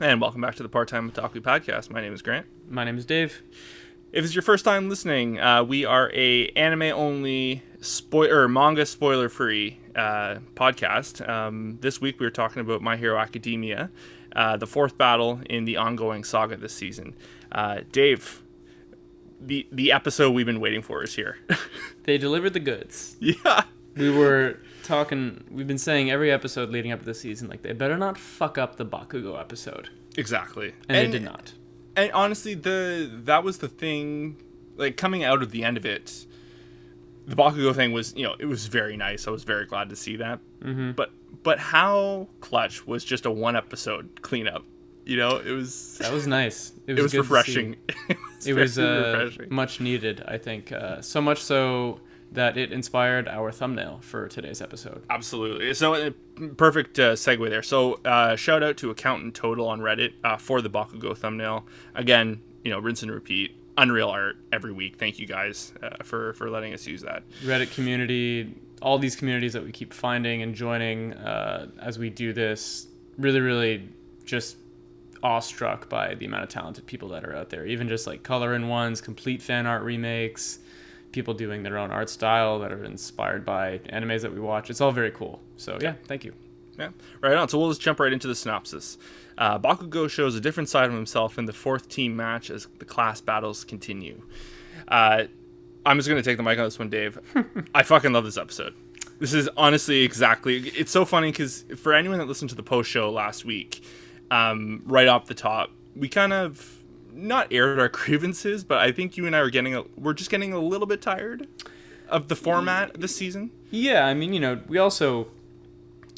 And welcome back to the Part Time Otaku Podcast. My name is Grant. My name is Dave. If it's your first time listening, uh, we are a anime only spoiler manga spoiler free uh, podcast. Um, this week we are talking about My Hero Academia, uh, the fourth battle in the ongoing saga this season. Uh, Dave, the the episode we've been waiting for is here. They delivered the goods. yeah. We were talking, we've been saying every episode leading up to the season, like, they better not fuck up the Bakugo episode. Exactly. And, they did not. and honestly the that was the thing like coming out of the end of it the bakugo thing was you know it was very nice i was very glad to see that mm-hmm. but but how clutch was just a one episode cleanup you know it was That was nice. It was, it was refreshing it was, It was uh, refreshing much needed, I think. Uh, so much so that it inspired our thumbnail for today's episode. Absolutely. So, uh, perfect uh, segue there. So, uh, shout out to Accountant Total on Reddit uh, for the Bakugo thumbnail. Again, you know, rinse and repeat. Unreal art every week. Thank you guys uh, for for letting us use that. Reddit community, all these communities that we keep finding and joining uh, as we do this, really, really just awestruck by the amount of talented people that are out there. Even just like color in ones, complete fan art remakes, people doing their own art style that are inspired by animes that we watch. It's all very cool. So yeah, thank you. Yeah, right on. So we'll just jump right into the synopsis. Uh, Bakugo shows a different side of himself in the fourth team match as the class battles continue. Uh, I'm just gonna take the mic on this one, Dave. I fucking love this episode. This is honestly exactly. It's so funny because for anyone that listened to the post show last week, um, right off the top, we kind of not aired our grievances, but I think you and I are getting a, we're just getting a little bit tired of the format this season. Yeah, I mean, you know, we also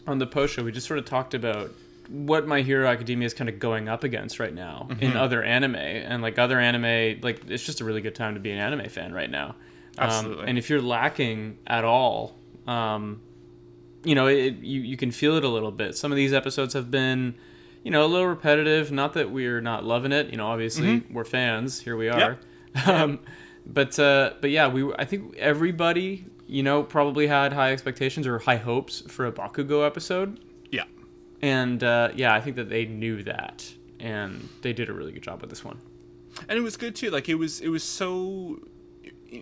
on the post show we just sort of talked about what My Hero Academia is kind of going up against right now in other anime, and like other anime, like it's just a really good time to be an anime fan right now. Um, Absolutely. and if you're lacking at all, um, you know, it, you you can feel it a little bit. Some of these episodes have been, you know, a little repetitive. Not that we're not loving it. You know, obviously we're fans. Here we are. Um, but uh, but yeah, we I think everybody you know probably had high expectations or high hopes for a Bakugo episode, Yeah. and uh, yeah, I think that they knew that, and they did a really good job with this one. and it was good too like it was it was so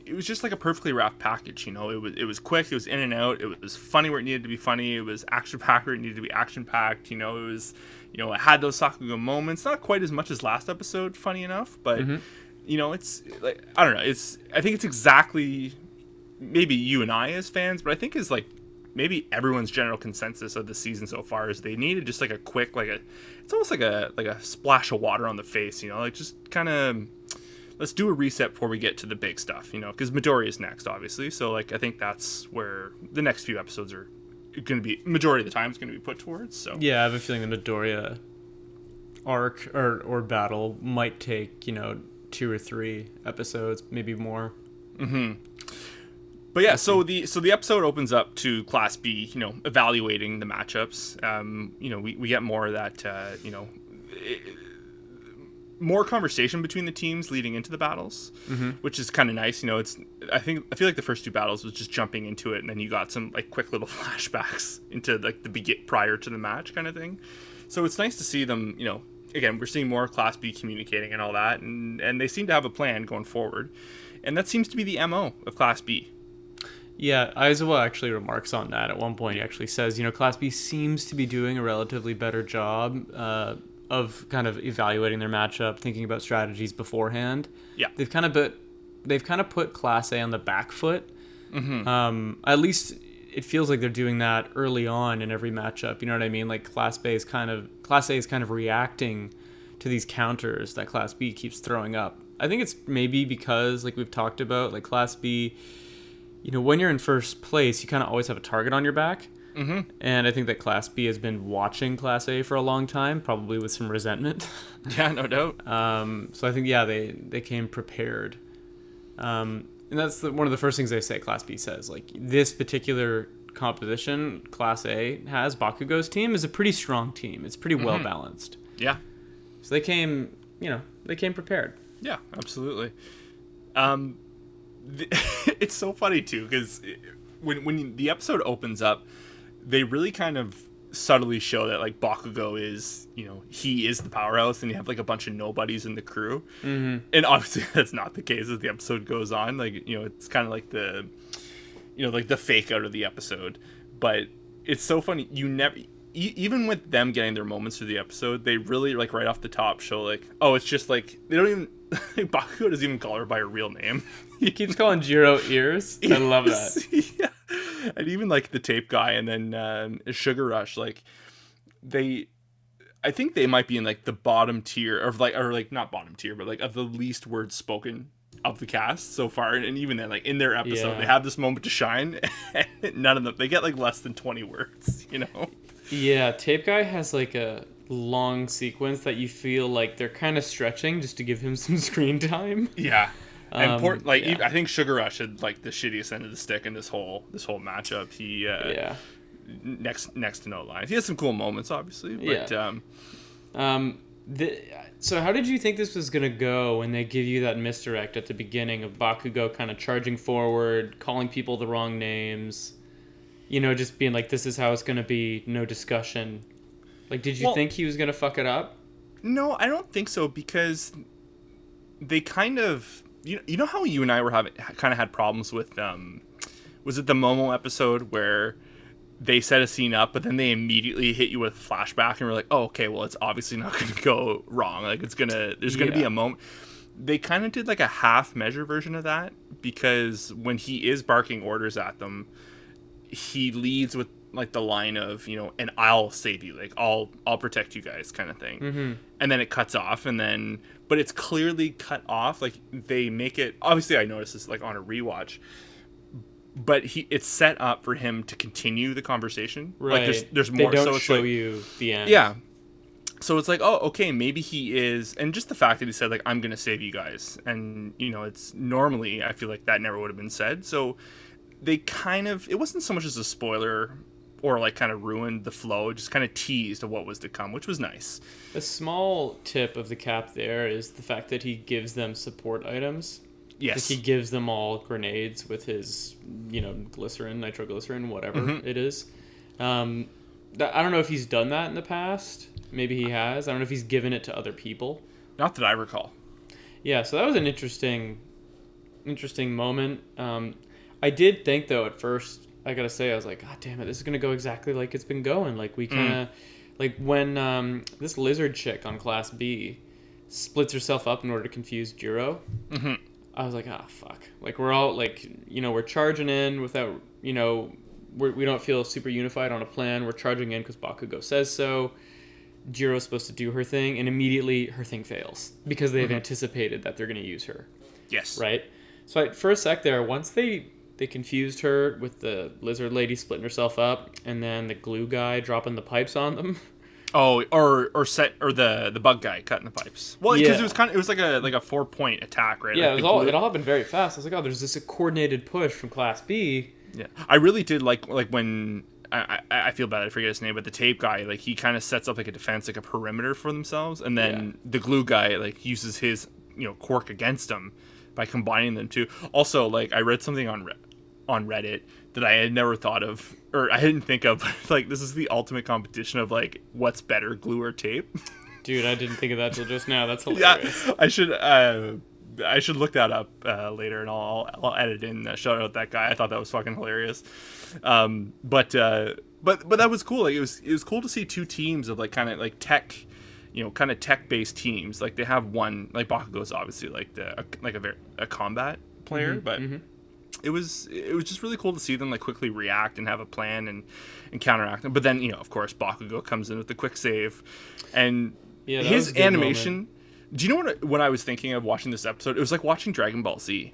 it was just like a perfectly wrapped package you know? It was it was quick it was in and out it was funny where it needed to be funny it was action packed where it needed to be action packed you know? It was you know it had those sakuga moments not quite as much as last episode funny enough but mm-hmm. you know it's like i don't know it's i think it's exactly maybe you and i as fans but i think is like maybe everyone's general consensus of the season so far is they needed just like a quick like a it's almost like a like a splash of water on the face you know? Like just kind of let's do a reset before we get to the big stuff you know because midori is next obviously so like i think that's where the next few episodes are going to be majority of the time is going to be put towards so Yeah, I have a feeling the Midoriya arc or or battle might take you know two or three episodes, maybe more. Mhm. But yeah, so the so the episode opens up to Class B, you know, evaluating the matchups. Um, you know, we, we get more of that, uh, you know, i- more conversation between the teams leading into the battles, which is kind of nice. You know, it's I think I feel like the first two battles was just jumping into it, and then you got some like quick little flashbacks into like the begin prior to the match kind of thing. So it's nice to see them. You know, again, we're seeing more Class B communicating and all that, and and they seem to have a plan going forward, and that seems to be the mo of Class B. Yeah, Aizawa actually remarks on that at one point. He actually says, you know, Class B seems to be doing a relatively better job uh, of kind of evaluating their matchup, thinking about strategies beforehand. Yeah. they've kind of put they've kind of put Class A on the back foot. Um, at least it feels like they're doing that early on in every matchup. You know what I mean? Like Class B is kind of Class A is kind of reacting to these counters that Class B keeps throwing up. I think it's maybe because, like we've talked about, like Class B, you know, when you're in first place, you kind of always have a target on your back. Mm-hmm. And I think that Class B has been watching Class A for a long time, probably with some resentment. Yeah, no doubt. Um, so I think yeah, they they came prepared, um, and that's the, one of the first things they say. Class B says like this particular composition Class A has Bakugo's team is a pretty strong team. It's pretty well balanced. Yeah, So they came, you know, they came prepared. yeah, absolutely. Um, the, it's so funny too because when when the episode opens up, they really kind of subtly show that like Bakugo is, you know, he is the powerhouse, and you have like a bunch of nobodies in the crew. Mm-hmm. And obviously, that's not the case as the episode goes on. Like, you know, it's kind of like the, you know, like the fake out of the episode. But it's so funny. You never, e- even with them getting their moments through the episode, they really like right off the top show like, oh, it's just like they don't even. Like, Bakugo doesn't even call her by her real name. He keeps calling Jiro ears. I love that. yeah. And even like the tape guy and then um, Sugar Rush, like they, I think they might be in like the bottom tier of like, or like not bottom tier, but like of the least words spoken of the cast so far. And, and even then, like in their episode, Yeah. they have this moment to shine. And none of them, they get like less than 20 words, you know? Yeah, Tape Guy has like a long sequence that you feel like they're kind of stretching just to give him some screen time. Yeah. And Um, poor, like yeah. I think Sugar Rush had like the shittiest end of the stick in this whole this whole matchup. He uh, Yeah. next next to no lines. He has some cool moments, obviously, but Yeah. um, Um, the, so how did you think this was gonna go when they give you that misdirect at the beginning of Bakugo kind of charging forward, calling people the wrong names, you know, just being like, "This is how it's gonna be, no discussion." Like, did you Well- think he was gonna fuck it up? no, I don't think so because they kind of you you know how you and I were having kind of had problems with um was it the Momo episode where they set a scene up but then they immediately hit you with flashback and we're like oh okay well it's obviously not going to go wrong. Like it's gonna there's gonna be a moment. They kind of did like a half measure version of that because when he is barking orders at them he leads with like the line of you know and i'll save you. Like i'll i'll protect you guys kind of thing. Mm-hmm. and then it cuts off and then but it's clearly cut off like they make it obviously i noticed this like on a rewatch but he it's set up for him to continue the conversation Right. like there's there's They more don't so it's show like, you the end. yeah so it's like oh okay maybe he is and just the fact that he said like i'm gonna save you guys and you know it's normally i feel like that never would have been said so they kind of it wasn't so much as a spoiler or like kind of ruined the flow just kind of teased of what was to come which was nice A small tip of the cap there is the fact that he gives them support items. yes Like he gives them all grenades with his, you know, glycerin, nitroglycerin, whatever Mhm. it is. Um, that, I don't know if he's done that in the past. Maybe he has. I don't know if he's given it to other people. not that i recall Yeah, so that was an interesting, interesting moment. Um, I did think though at first, I gotta say, I was like, God damn it, this is gonna go exactly like it's been going. Like we kind of, like when um, this lizard chick on Class B splits herself up in order to confuse Jiro. Mhm. I was like, ah, fuck. Like we're all like, you know, we're charging in without, you know, we're, we don't feel super unified on a plan. We're charging in because Bakugo says so. Jiro's supposed to do her thing, and immediately her thing fails because they've anticipated that they're going to use her, yes right? So I, for a sec there, once they they confused her with the lizard lady splitting herself up, and then the glue guy dropping the pipes on them. Oh, or or set or the the bug guy cutting the pipes. Well, because Yeah. it was kind of it was like a like a four point attack, right? yeah, Like it was all it all happened very fast. I was like, oh, there's this coordinated push from Class B. Yeah, I really did like like when I, I I feel bad I forget his name, but the tape guy like he kind of sets up like a defense like a perimeter for themselves, and then the glue guy like uses his you know quirk against them by combining them too. Also, like I read something on on Reddit that I had never thought of or I didn't think of. Like this is the ultimate competition of like what's better, glue or tape. Dude, I didn't think of that till just now. That's hilarious. yeah. I should. Uh, I should look that up uh, later, and I'll, I'll edit in uh, shout out that guy. I thought that was fucking hilarious. Um, but uh, but but that was cool. Like it was it was cool to see two teams of like kind of like tech, you know, kind of tech based teams. Like they have one like Bakugo's obviously like the a, like a very a combat player, but it was it was just really cool to see them like quickly react and have a plan and and counteract them. But then you know of course Bakugo comes in with the quick save, and Yeah, his animation. Do you know what what I was thinking of watching this episode? It was like watching Dragon Ball Z.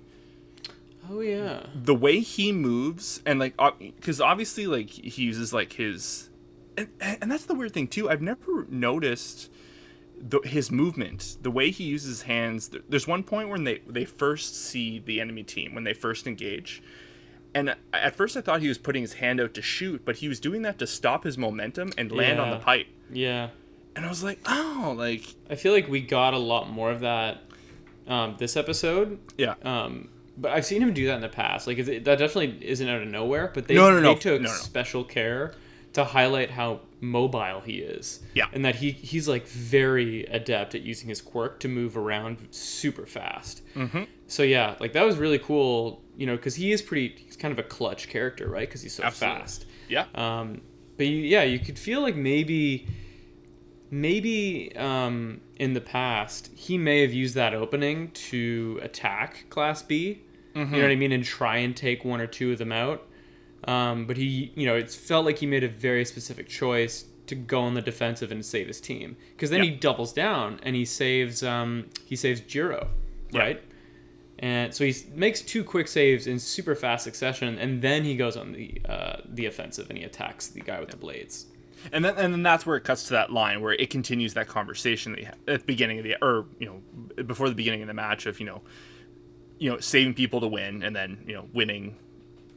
Oh yeah. The way he moves and like because obviously like he uses like his and, and that's the weird thing too. I've never noticed the, his movement, the way he uses his hands. There's one point when they they first see the enemy team when they first engage, and at first I thought he was putting his hand out to shoot, but he was doing that to stop his momentum and land on the pipe. Yeah. And I was like, oh, like I feel like we got a lot more of that um, this episode. yeah, Um, but I've seen him do that in the past. Like that definitely isn't out of nowhere. But they No, no, no. they took no. special care to highlight how mobile he is. Yeah. And that he he's like very adept at using his quirk to move around super fast. Mm-hmm. So yeah, like that was really cool. You know, because he is pretty. He's kind of a clutch character, right? Because he's so Absolutely. fast. Yeah. Um, but you, yeah, you could feel like maybe, maybe um, in the past he may have used that opening to attack Class B. You know what I mean, and try and take one or two of them out. Um, but he, you know, it felt like he made a very specific choice to go on the defensive and save his team. Because then Yeah. he doubles down and he saves, um, he saves Jiro, right? And so he makes two quick saves in super fast succession, and then he goes on the uh, the offensive and he attacks the guy with the blades. and then and then that's where it cuts to that line where it continues that conversation that at the beginning of the or you know before the beginning of the match of you know you know saving people to win and then you know winning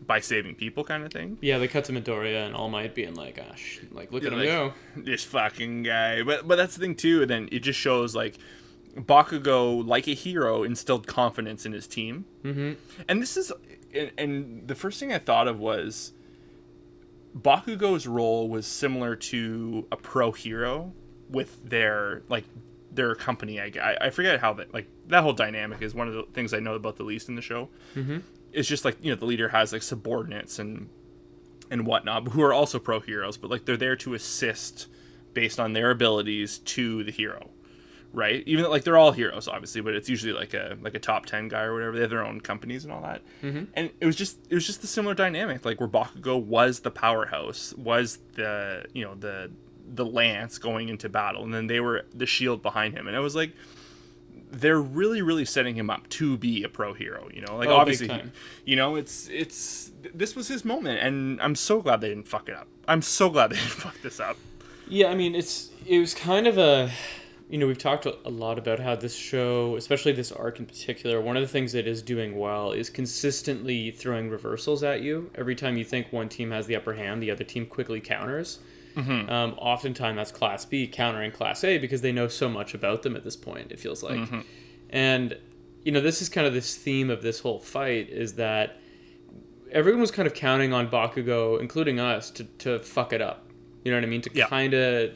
by saving people kind of thing Yeah, they cut to Midoriya and All Might being like, "Gosh, like look at him go." this fucking guy but but that's the thing too and then it just shows like Bakugo like a hero instilled confidence in his team mm-hmm. and this is and, and the first thing I thought of was Bakugo's role was similar to a pro hero with their like their company. I, I, I forget how that like that whole dynamic is one of the things I know about the least in the show. Mm-hmm. It's just like you know the leader has like subordinates and and whatnot who are also pro heroes, but like they're there to assist based on their abilities to the hero, right? Even though, like they're all heroes, obviously, but it's usually like a like a top ten guy or whatever. They have their own companies and all that, mm-hmm. and it was just it was just the similar dynamic, like where Bakugo was the powerhouse, was the you know the the lance going into battle, and then they were the shield behind him, and it was like they're really really setting him up to be a pro hero you know like Oh, obviously time. you know it's it's this was his moment and i'm so glad they didn't fuck it up i'm so glad they didn't fuck this up Yeah, I mean, it's it was kind of a, you know, we've talked a a lot about how this show, especially this arc in particular, one of the things it is doing well is consistently throwing reversals at you. Every time you think one team has the upper hand, the other team quickly counters. Um, oftentimes that's Class B countering Class A because they know so much about them at this point. It feels like, and you know, this is kind of this theme of this whole fight is that everyone was kind of counting on Bakugo, including us, to, to fuck it up. You know what I mean? To Yeah. kind of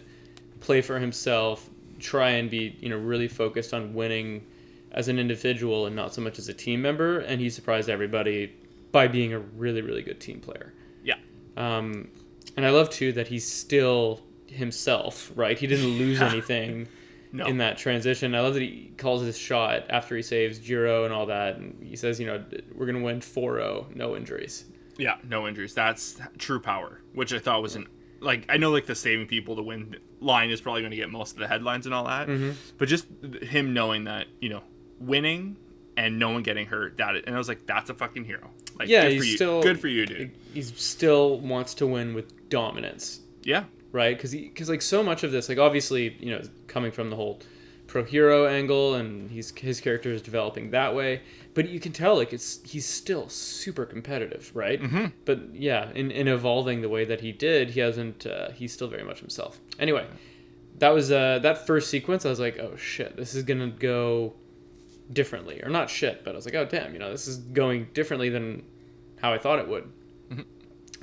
play for himself, try and be, you know, really focused on winning as an individual and not so much as a team member. And he surprised everybody by being a really, really good team player. yeah Um, and I love too that he's still himself, right? He didn't lose anything No. in that transition. I love that he calls his shot after he saves Jiro and all that. And he says, you know, we're going to win 4 0, no injuries. yeah no injuries that's true power which i thought was an like i know like the saving people to win line is probably going to get most of the headlines and all that mm-hmm. but just him knowing that you know winning and no one getting hurt that and i was like that's a fucking hero like Yeah, good he's for you still good for you dude He still wants to win with dominance, yeah right? Because because like so much of this, like obviously, you know, coming from the whole pro hero angle, and he's his character is developing that way. But you can tell like it's he's still super competitive, right? Mm-hmm. But yeah, in in evolving the way that he did, he hasn't. Uh, he's still very much himself. Anyway, that was uh that first sequence. I was like, oh shit, this is gonna go differently, or not shit, but I was like, oh damn, you know, this is going differently than how I thought it would.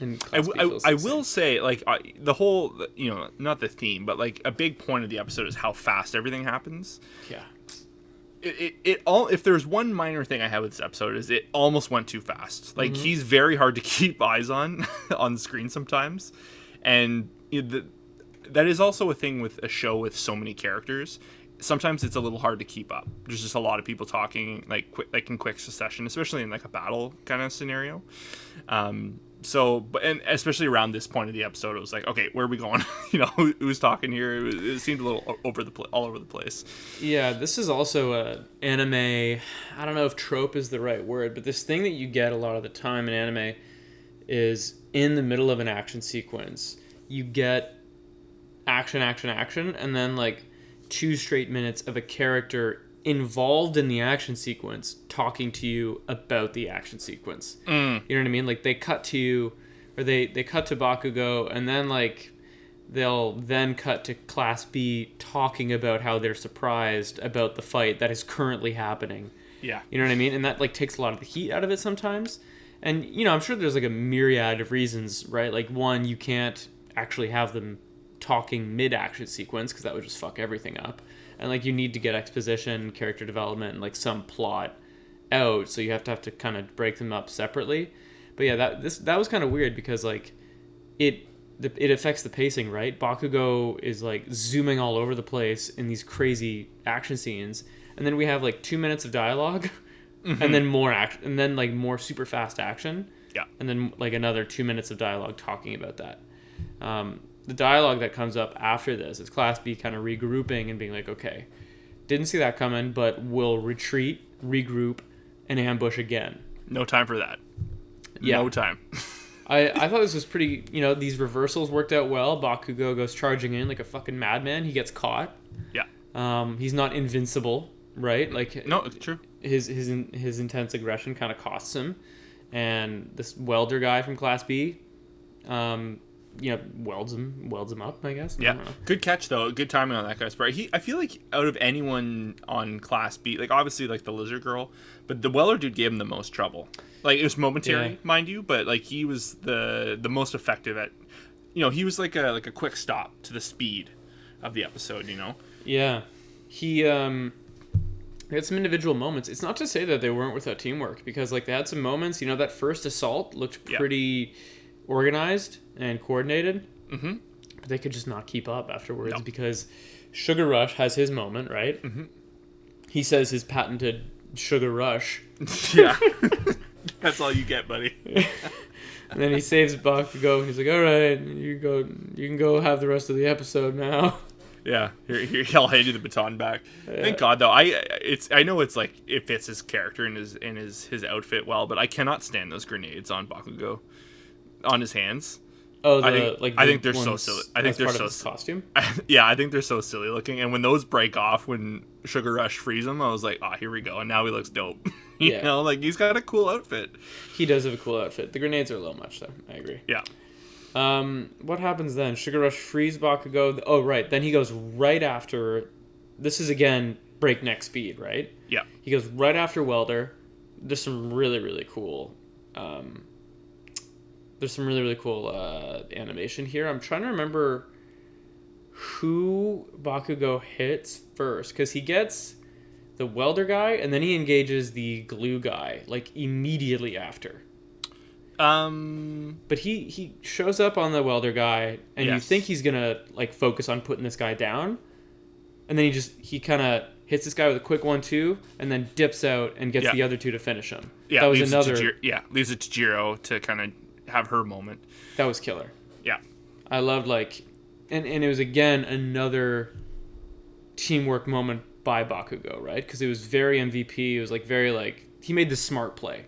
And I, w- I, I will say like I, the whole you know not the theme but like a big point of the episode is how fast everything happens yeah. it, it, it all if there's one minor thing I have with this episode is it almost went too fast. Like Mm-hmm. he's very hard to keep eyes on on screen sometimes, and you know, the, that is also a thing with a show with so many characters. Sometimes it's a little hard to keep up. There's just a lot of people talking like quick, like in quick succession, especially in like a battle kind of scenario. Um, so, but and especially around this point of the episode, it was like, okay, where are we going? you know, who, who's talking here? It, was, it seemed a little over the pla- all over the place. Yeah, this is also a anime. I don't know if trope is the right word, but this thing that you get a lot of the time in anime is in the middle of an action sequence, you get action, action, action, and then like two straight minutes of a character involved in the action sequence talking to you about the action sequence. Mm. You know what I mean? Like they cut to you, or they they cut to Bakugo, and then like they'll then cut to Class B talking about how they're surprised about the fight that is currently happening. Yeah. You know what I mean? And that like takes a lot of the heat out of it sometimes. And you know, I'm sure there's like a myriad of reasons, right? Like one, you can't actually have them talking mid action sequence because that would just fuck everything up. And like you need to get exposition, character development, and like some plot out, so you have to have to kind of break them up separately. But yeah, that this that was kind of weird because like it the, it affects the pacing, right? Bakugo is like zooming all over the place in these crazy action scenes, and then we have like two minutes of dialog and then more action, and then like more super fast action, Yeah. and then like another two minutes of dialogue talking about that. Um, the dialogue that comes up after this is Class B kind of regrouping and being like, okay, didn't see that coming, but we'll retreat, regroup, and ambush again. No time for that. Yeah. No time. I, I thought this was pretty, you know, these reversals worked out well. Bakugo goes charging in like a fucking madman. He gets caught. yeah. Um, he's not invincible, right? Like No, it's true. his his his intense aggression kind of costs him, and this welder guy from Class B, um, you know, welds him welds him up. I guess. I Yeah, good catch though. Good timing on that guy's part. He, I feel like out of anyone on Class B, like obviously like the lizard girl, but the welder dude gave him the most trouble. Like it was momentary, Yeah. mind you, but like he was the the most effective at, you know, he was like a like a quick stop to the speed of the episode. You know. Yeah, he um. They had some individual moments. It's not to say that they weren't without teamwork because like they had some moments. You know that first assault looked Yeah. Organized and coordinated. Mhm. But they could just not keep up afterwards No. because Sugar Rush has his moment, right? Mm-hmm. He says his patented Sugar Rush, yeah. That's all you get, buddy. and then he saves Bakugo. And he's like, "All right, you go. You can go have the rest of the episode now." Yeah, here, here, I'll hand you the baton back. Thank God, though. I it's I know it's like it fits his character and his and his his outfit well, but I cannot stand those grenades on Bakugo, on his hands. Oh, the, I think- like I think they're so silly. I think they're so costume. yeah, I think they're so silly looking, and when those break off, when Sugar Rush frees him, I was like, oh, here we go, and now he looks dope. you Yeah. know, like he's got a cool outfit. He does have a cool outfit. The grenades are a little much though. I agree. Yeah, Um, what happens then? Sugar Rush frees Bakugo. Oh, right. Then he goes right after. This is again breakneck speed, right? yeah, He goes right after Welder. There's some really really cool. Um, there's some really really cool uh, animation here. I'm trying to remember who Bakugo hits first because he gets the welder guy and then he engages the glue guy like immediately after. um, But he he shows up on the welder guy, and you think he's gonna like focus on putting this guy down, and then he just he kind of hits this guy with a quick one two, and then dips out and gets Yeah. the other two to finish him. yeah. that was another Jiro, yeah, leaves it to Jiro to kind of have her moment. that was killer. Yeah, I loved like, and and it was again another teamwork moment by Bakugo, right? Because it was very MVP. It was like very like he made the smart play.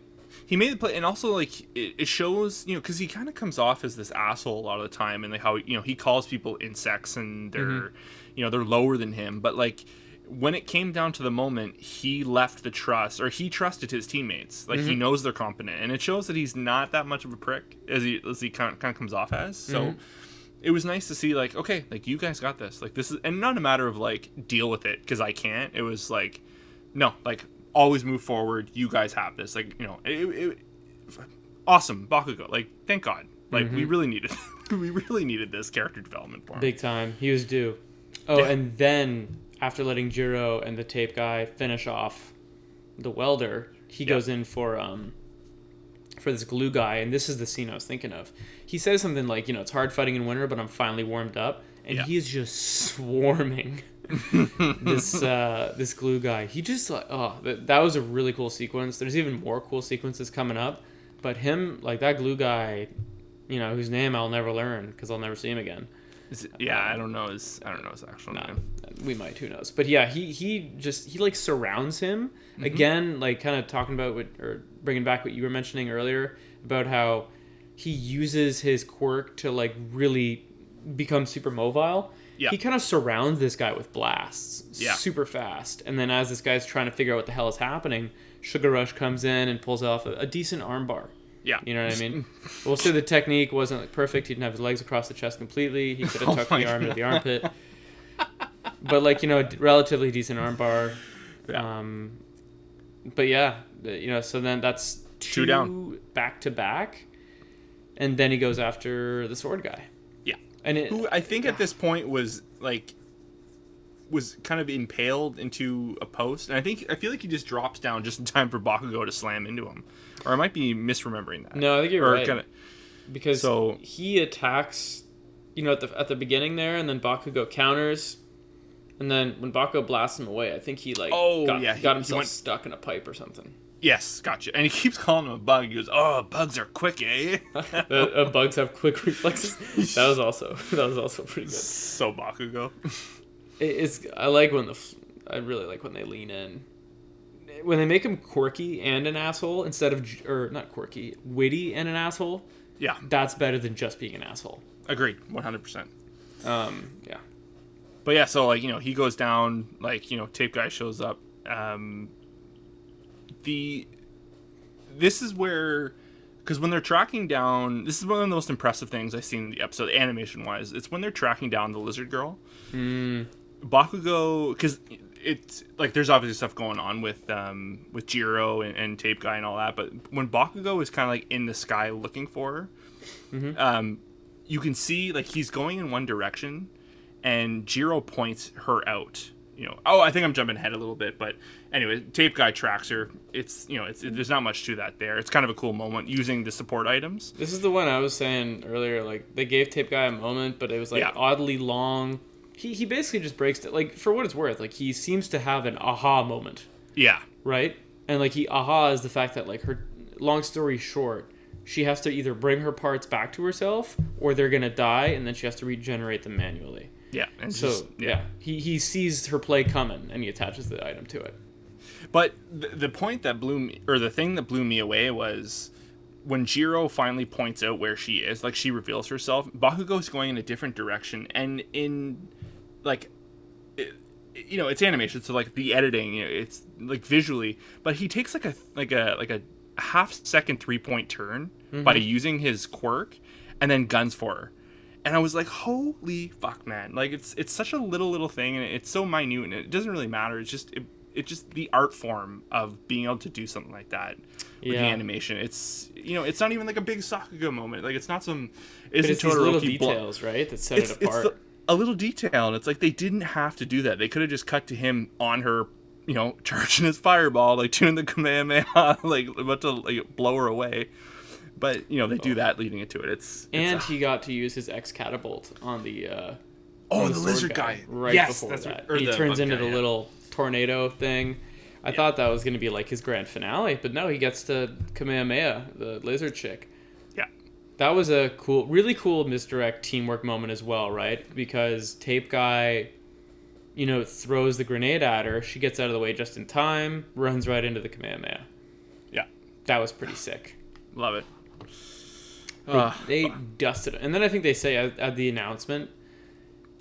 he made the play and also like it, it shows you know because he kind of comes off as this asshole a lot of the time and like how you know he calls people insects and they're Mm-hmm. you know they're lower than him but like when it came down to the moment he left the trust or he trusted his teammates. Like Mm-hmm. he knows they're competent. And it shows that he's not that much of a prick as he as he kind of, kind of comes off as. So Mm-hmm. it was nice to see like okay like you guys got this. Like this is and not a matter of like deal with it because i can't. It was like no like always move forward. You guys have this. Like you know it, it, awesome. Bakugo. Like thank god. Like we really needed we really needed this character development for him. Big time. He was due. Oh, Yeah. and then after letting Jiro and the tape guy finish off the welder, he Yeah. goes in for um for this glue guy, and this is the scene I was thinking of. He says something like, you know, it's hard fighting in winter, but I'm finally warmed up, and Yeah. he is just swarming this uh, this glue guy. He just like oh that, that was a really cool sequence. There's even more cool sequences coming up, but him like that glue guy, you know, whose name I'll never learn because I'll never see him again. It- yeah i don't know his i don't know his actual No, name we might. Who knows? But yeah, he he just he like surrounds him Mm-hmm. again, like kind of talking about what or bringing back what you were mentioning earlier about how he uses his quirk to like really become super mobile. Yeah. He kind of surrounds this guy with blasts Yeah. super fast, and then as this guy's trying to figure out what the hell is happening, Sugar Rush comes in and pulls off a, a decent armbar. yeah You know what I mean? we'll say the technique wasn't like, perfect. He didn't have his legs across the chest completely. He could have Oh tucked the arm into the armpit. But like you know, relatively decent armbar. Yeah. Um, but yeah, you know, so then that's two, Two down. back to back, and then he goes after the sword guy. yeah And it, who I think at this point was like was kind of impaled into a post, and I think I feel like he just drops down just in time for Bakugo to slam into him, or I might be misremembering that. No, I think you're or right. Kinda, because So- he attacks, you know, at the at the beginning there, and then Bakugo counters, and then when Bakugo blasts him away, I think he like Oh, got, yeah, he- got himself went- stuck in a pipe or something. yes, gotcha. And he keeps calling him a bug. He goes, "Oh, bugs are quick, eh?" uh, uh, bugs have quick reflexes. That was also that was also pretty good. so Bakugo. It, it's I like when the I really like when they lean in. When they make him quirky and an asshole instead of or not quirky, witty and an asshole, yeah, that's better than just being an asshole. agreed, one hundred percent. Um, yeah. But yeah, so like you know, he goes down. Like you know, tape guy shows up. Um, the this is where because when they're tracking down, this is one of the most impressive things I've seen in the episode, animation wise. It's when they're tracking down the lizard girl. Bakugo, because it's like there's obviously stuff going on with um with Jiro and, and Tape Guy and all that, but when Bakugo is kind of like in the sky looking for her, um, you can see like he's going in one direction, and Jiro points her out. You know, oh, I think I'm jumping ahead a little bit, but anyway, Tape Guy tracks her. It's you know, it's there's not much to that there. It's kind of a cool moment using the support items. This is the one I was saying earlier. Like they gave Tape Guy a moment, but it was like Yeah. oddly long. He he basically just breaks it. Like for what it's worth, like he seems to have an aha moment, Yeah, right? And like he aha is the fact that like her. Long story short, she has to either bring her parts back to herself, or they're gonna die, and then she has to regenerate them manually. Yeah, and So just, yeah. he he sees her play coming, and he attaches the item to it. But the, the point that blew me, or the thing that blew me away was when Jiro finally points out where she is, like she reveals herself, Bakugo's going in a different direction. And in, like, it, you know, it's animation, so like the editing, you know, it's like visually, but he takes like a, like a, like a half second three point turn by mm-hmm. using his quirk and then guns for her. And I was like, holy fuck, man. Like, it's it's such a little, little thing, and it's so minute, and it doesn't really matter. It's just, it, it's just the art form of being able to do something like that with Yeah. the animation. It's, you know, it's not even like a big Sakuga moment. Like, it's not some. Isn't it's these little details, right, that set it's, it it's the- a little detail, and it's like they didn't have to do that. They could have just cut to him on her, you know, charging his fireball, like doing the Kamehameha, like about to like blow her away. But you know they do that leading into it. It's, it's and a- he got to use his X catapult on the uh, oh on the, sword lizard guy, right yes, before that's that. right. He turns into guy, the yeah. little tornado thing. I thought that was going to be like his grand finale, but no, he gets to Kamehameha, the lizard chick. Yeah, That was a cool, really cool misdirect teamwork moment as well, right? Because Tape Guy, you know, throws the grenade at her. She gets out of the way just in time, runs right into the Kamehameha. yeah, That was pretty sick. love it. They, Ugh. they dusted it. And then I think they say at, at the announcement,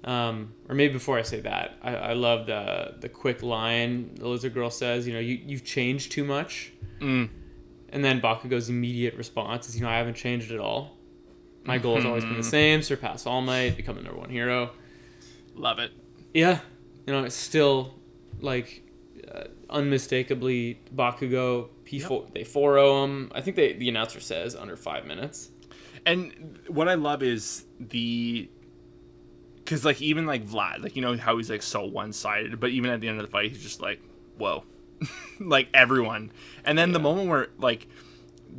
um, or maybe before I say that, I, I love the the quick line the lizard girl says, you know, you, you've changed too much. Mm. And then Bakugo's immediate response is, you know, I haven't changed at all. My goal has always been the same surpass All Might, become the number one hero. Love it. Yeah. You know, it's still like uh, unmistakably Bakugo. P4, They 4 0 him. I think they, the announcer says under five minutes. And what I love is the because like even like Vlad, like you know how he's like so one sided, but even at the end of the fight, he's just like, whoa, like everyone. And then the moment where like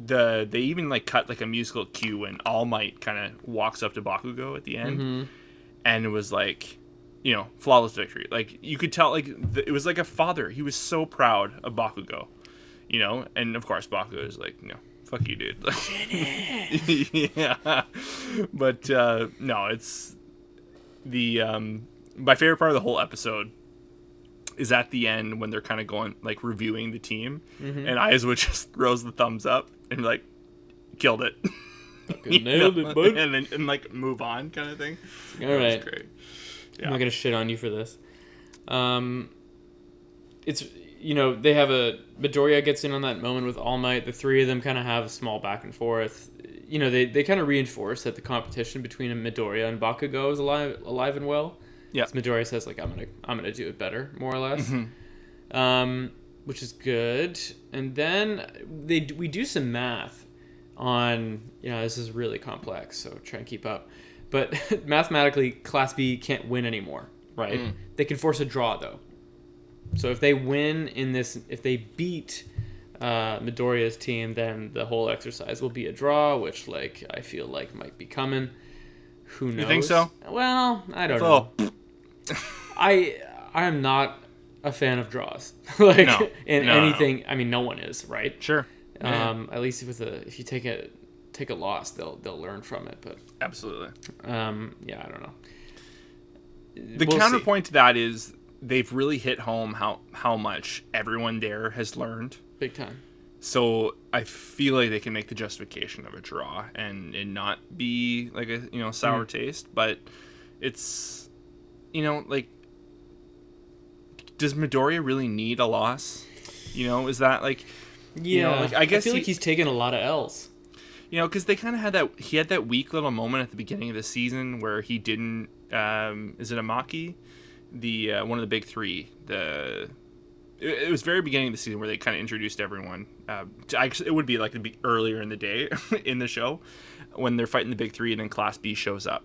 the they even like cut like a musical cue when All Might kind of walks up to Bakugo at the end, and it was like. You know, flawless victory. Like you could tell, like th- it was like a father. He was so proud of Bakugo, you know. And of course, Bakugo is like, you know, fuck you, dude. Yeah, but uh, no, it's the um, my favorite part of the whole episode is at the end when they're kind of going like reviewing the team, Mm-hmm. and Aizawa just throws the thumbs up and like, killed it, nailed know? it, bud. and then and like move on kind of thing. All That was great. I'm not gonna shit on you for this. Um, it's you know they have a Midoriya gets in on that moment with All Might. The three of them kind of have a small back and forth. You know they, they kind of reinforce that the competition between Midoriya and Bakugo is alive alive and well. Yeah. Midoriya says like I'm gonna I'm gonna do it better more or less. Um, which is good. And then they we do some math on you know this is really complex so try and keep up but mathematically, Class B can't win anymore, right? Mm. They can force a draw though. So if they win in this, if they beat uh, Midoriya's team, then the whole exercise will be a draw, which like I feel like might be coming. Who knows? You think so? Well, I don't It's know. I I am not a fan of draws. like No. in No, no, no. anything. I mean, no one is, right? Sure. Yeah. Um, at least with a if you take a take a loss, they'll they'll learn from it. But Absolutely. um, yeah, I don't know. The We'll see. counterpoint to that is they've really hit home how how much everyone there has learned. big time. So I feel like they can make the justification of a draw and and not be like a you know sour taste, but it's you know like does Midoriya really need a loss? You know, is that like Yeah, You know, like, I guess feel he- like he's taken a lot of L's. You know because they kind of had that he had that weak little moment at the beginning of the season where he didn't um is it Amaki? The uh, one of the big three the it, it was very beginning of the season where they kind of introduced everyone. Uh, actually it would be like the be earlier in the day in the show when they're fighting the big three and then class b shows up.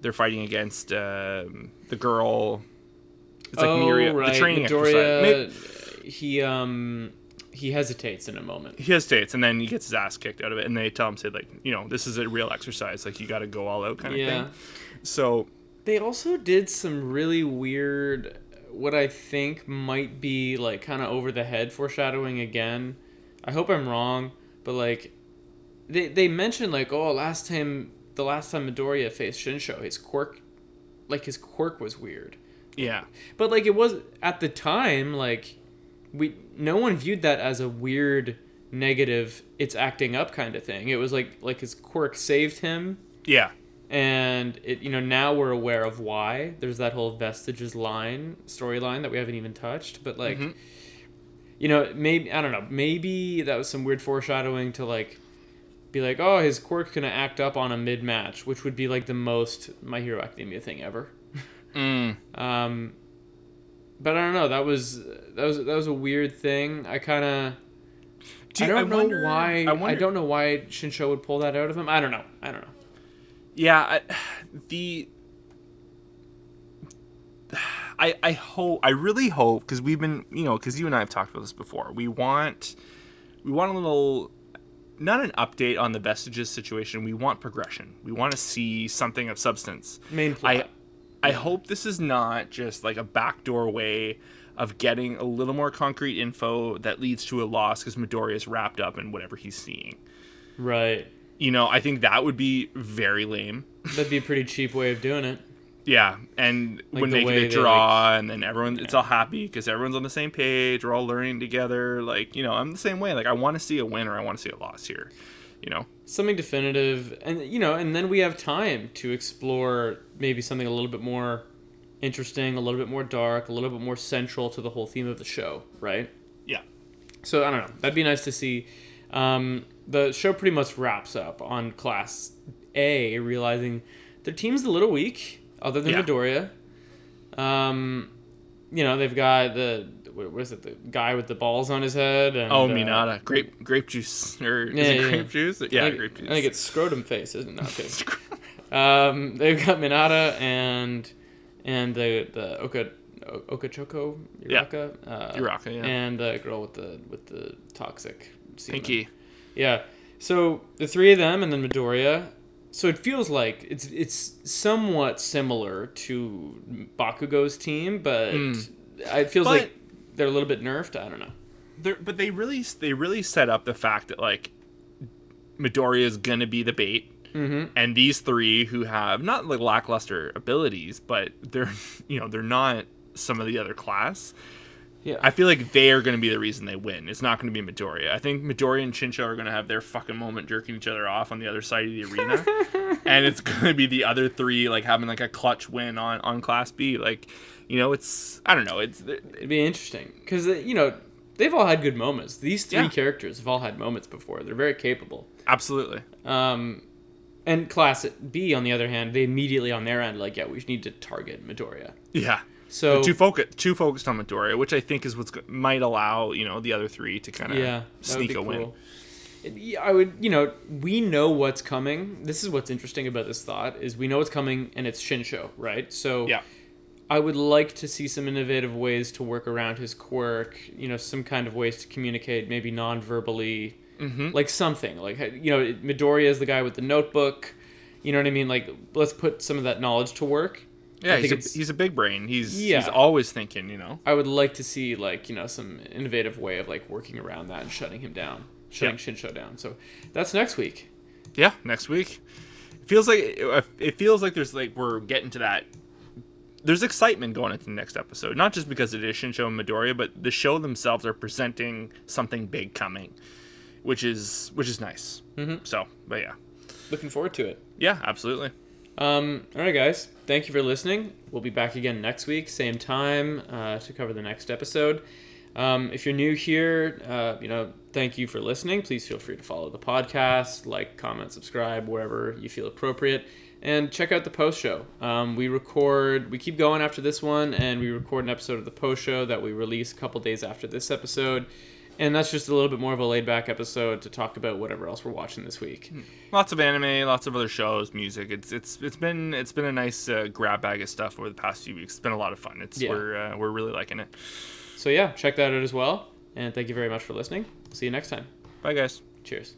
They're fighting against um, the girl it's like oh, Miria, right. the training Midoriya, exercise. Maybe- he um he hesitates in a moment. he hesitates and then he gets his ass kicked out of it and they tell him say like you know this is a real exercise like you got to go all out kind of Yeah. thing so They also did some really weird, what I think might be like kind of over the head foreshadowing again. I hope I'm wrong, but like, they they mentioned like, oh, last time the last time Midoriya faced Shinsho, his quirk, like his quirk was weird. yeah But like it was at the time, like we no one viewed that as a weird negative it's acting up kind of thing. It was like like his quirk saved him yeah and it you know now we're aware of why there's that whole vestiges line storyline that we haven't even touched but like Mhm. you know maybe i don't know maybe that was some weird foreshadowing to like be like oh his quirk's gonna act up on a mid-match which would be like the most my hero academia thing ever mm. um but i don't know that was that was that was a weird thing i kind of Do I don't know wonder- why. I, wonder- don't know why Shinsho would pull that out of him. I don't know. I don't know. Yeah, I, the I I hope I really hope because we've been you know because you and I have talked about this before. We want we want a little not an update on the vestiges situation. We want progression. We want to see something of substance. Main plot. I I hope this is not just like a backdoor way of getting a little more concrete info that leads to a loss because Midoriya is wrapped up in whatever he's seeing. right. You know, I think that would be very lame. That'd be a pretty cheap way of doing it. Yeah, and Like when the they, draw, and then everyone, it's all happy because everyone's on the same page. We're all learning together. Like, you know, I'm the same way. Like, I want to see a win or I want to see a loss here. You know, Something definitive, and you know, and then we have time to explore maybe something a little bit more interesting, a little bit more dark, a little bit more central to the whole theme of the show, right? yeah, So I don't know. That'd be nice to see. Um, the show pretty much wraps up on Class A, realizing their team's a little weak, other than Yeah. Midoriya. Um, you know, they've got the what is it? The guy with the balls on his head. And, Oh, uh, Minata, grape grape juice or Yeah, is it yeah, grape yeah. juice? Yeah, think, grape juice. I think it's scrotum face, isn't it? No, okay. um, they've got Minata and and the the Oka Okachoko Yeah. Uraka, uh, Uraka, yeah. and the girl with the with the toxic semen. Pinky. Yeah. So the three of them and then Midoriya. So it feels like it's it's somewhat similar to Bakugo's team, but it feels. But- like they're a little bit nerfed. I don't know. But they really they really set up the fact that like Midoriya is gonna be the bait. Mm-hmm. and these three who have not like lackluster abilities, but they're you know they're not some of the other class. Yeah. I feel like they are going to be the reason they win. It's not going to be Midoriya. I think Midoriya and Shinsho are going to have their fucking moment jerking each other off on the other side of the arena, and it's going to be the other three like having like a clutch win on on Class B. Like, you know, it's I don't know. It's It'd be interesting because you know they've all had good moments. These three Yeah. characters have all had moments before. They're very capable. absolutely Um, and class B, on the other hand, they immediately on their end like, yeah, we need to target Midoriya. yeah. So Too focused, too focused on Midoriya, which I think is what's go- might allow you know the other three to kind of yeah, sneak a win. cool. Yeah, I would, you know, we know what's coming. This is what's interesting about this thought is we know what's coming and it's Shinsho, right? So Yeah. I would like to see some innovative ways to work around his quirk, you know, some kind of ways to communicate maybe non-verbally, Mm-hmm. like something. Like you know, Midoriya is the guy with the notebook. You know what I mean? Like let's put some of that knowledge to work. Yeah, he's a, he's a big brain. He's Yeah. he's always thinking, you know. I would like to see like, you know, some innovative way of like working around that and shutting him down, shutting Yeah. Shinso down. So that's next week. Yeah, next week. It feels like it feels like there's like we're getting to that. There's excitement going into the next episode, not just because it is Shinso and Midoriya, but the show themselves are presenting something big coming, which is which is nice. Mm-hmm. So, but yeah, Looking forward to it. yeah, absolutely. Um, all right, guys. Thank you for listening. We'll be back again next week, same time, uh, to cover the next episode. Um, if you're new here, uh, you know, thank you for listening. Please feel free to follow the podcast, like, comment, subscribe, wherever you feel appropriate, and check out the post show. Um, we record, we keep going after this one, and we record an episode of the post show that we release a couple days after this episode. And that's just a little bit more of a laid back episode to talk about whatever else we're watching this week. Lots of anime, lots of other shows, music. It's it's it's been it's been a nice uh, grab bag of stuff over the past few weeks. It's been a lot of fun. It's Yeah. we're uh, we're really liking it. So yeah, check that out as well. And thank you very much for listening. See you next time. Bye guys. Cheers.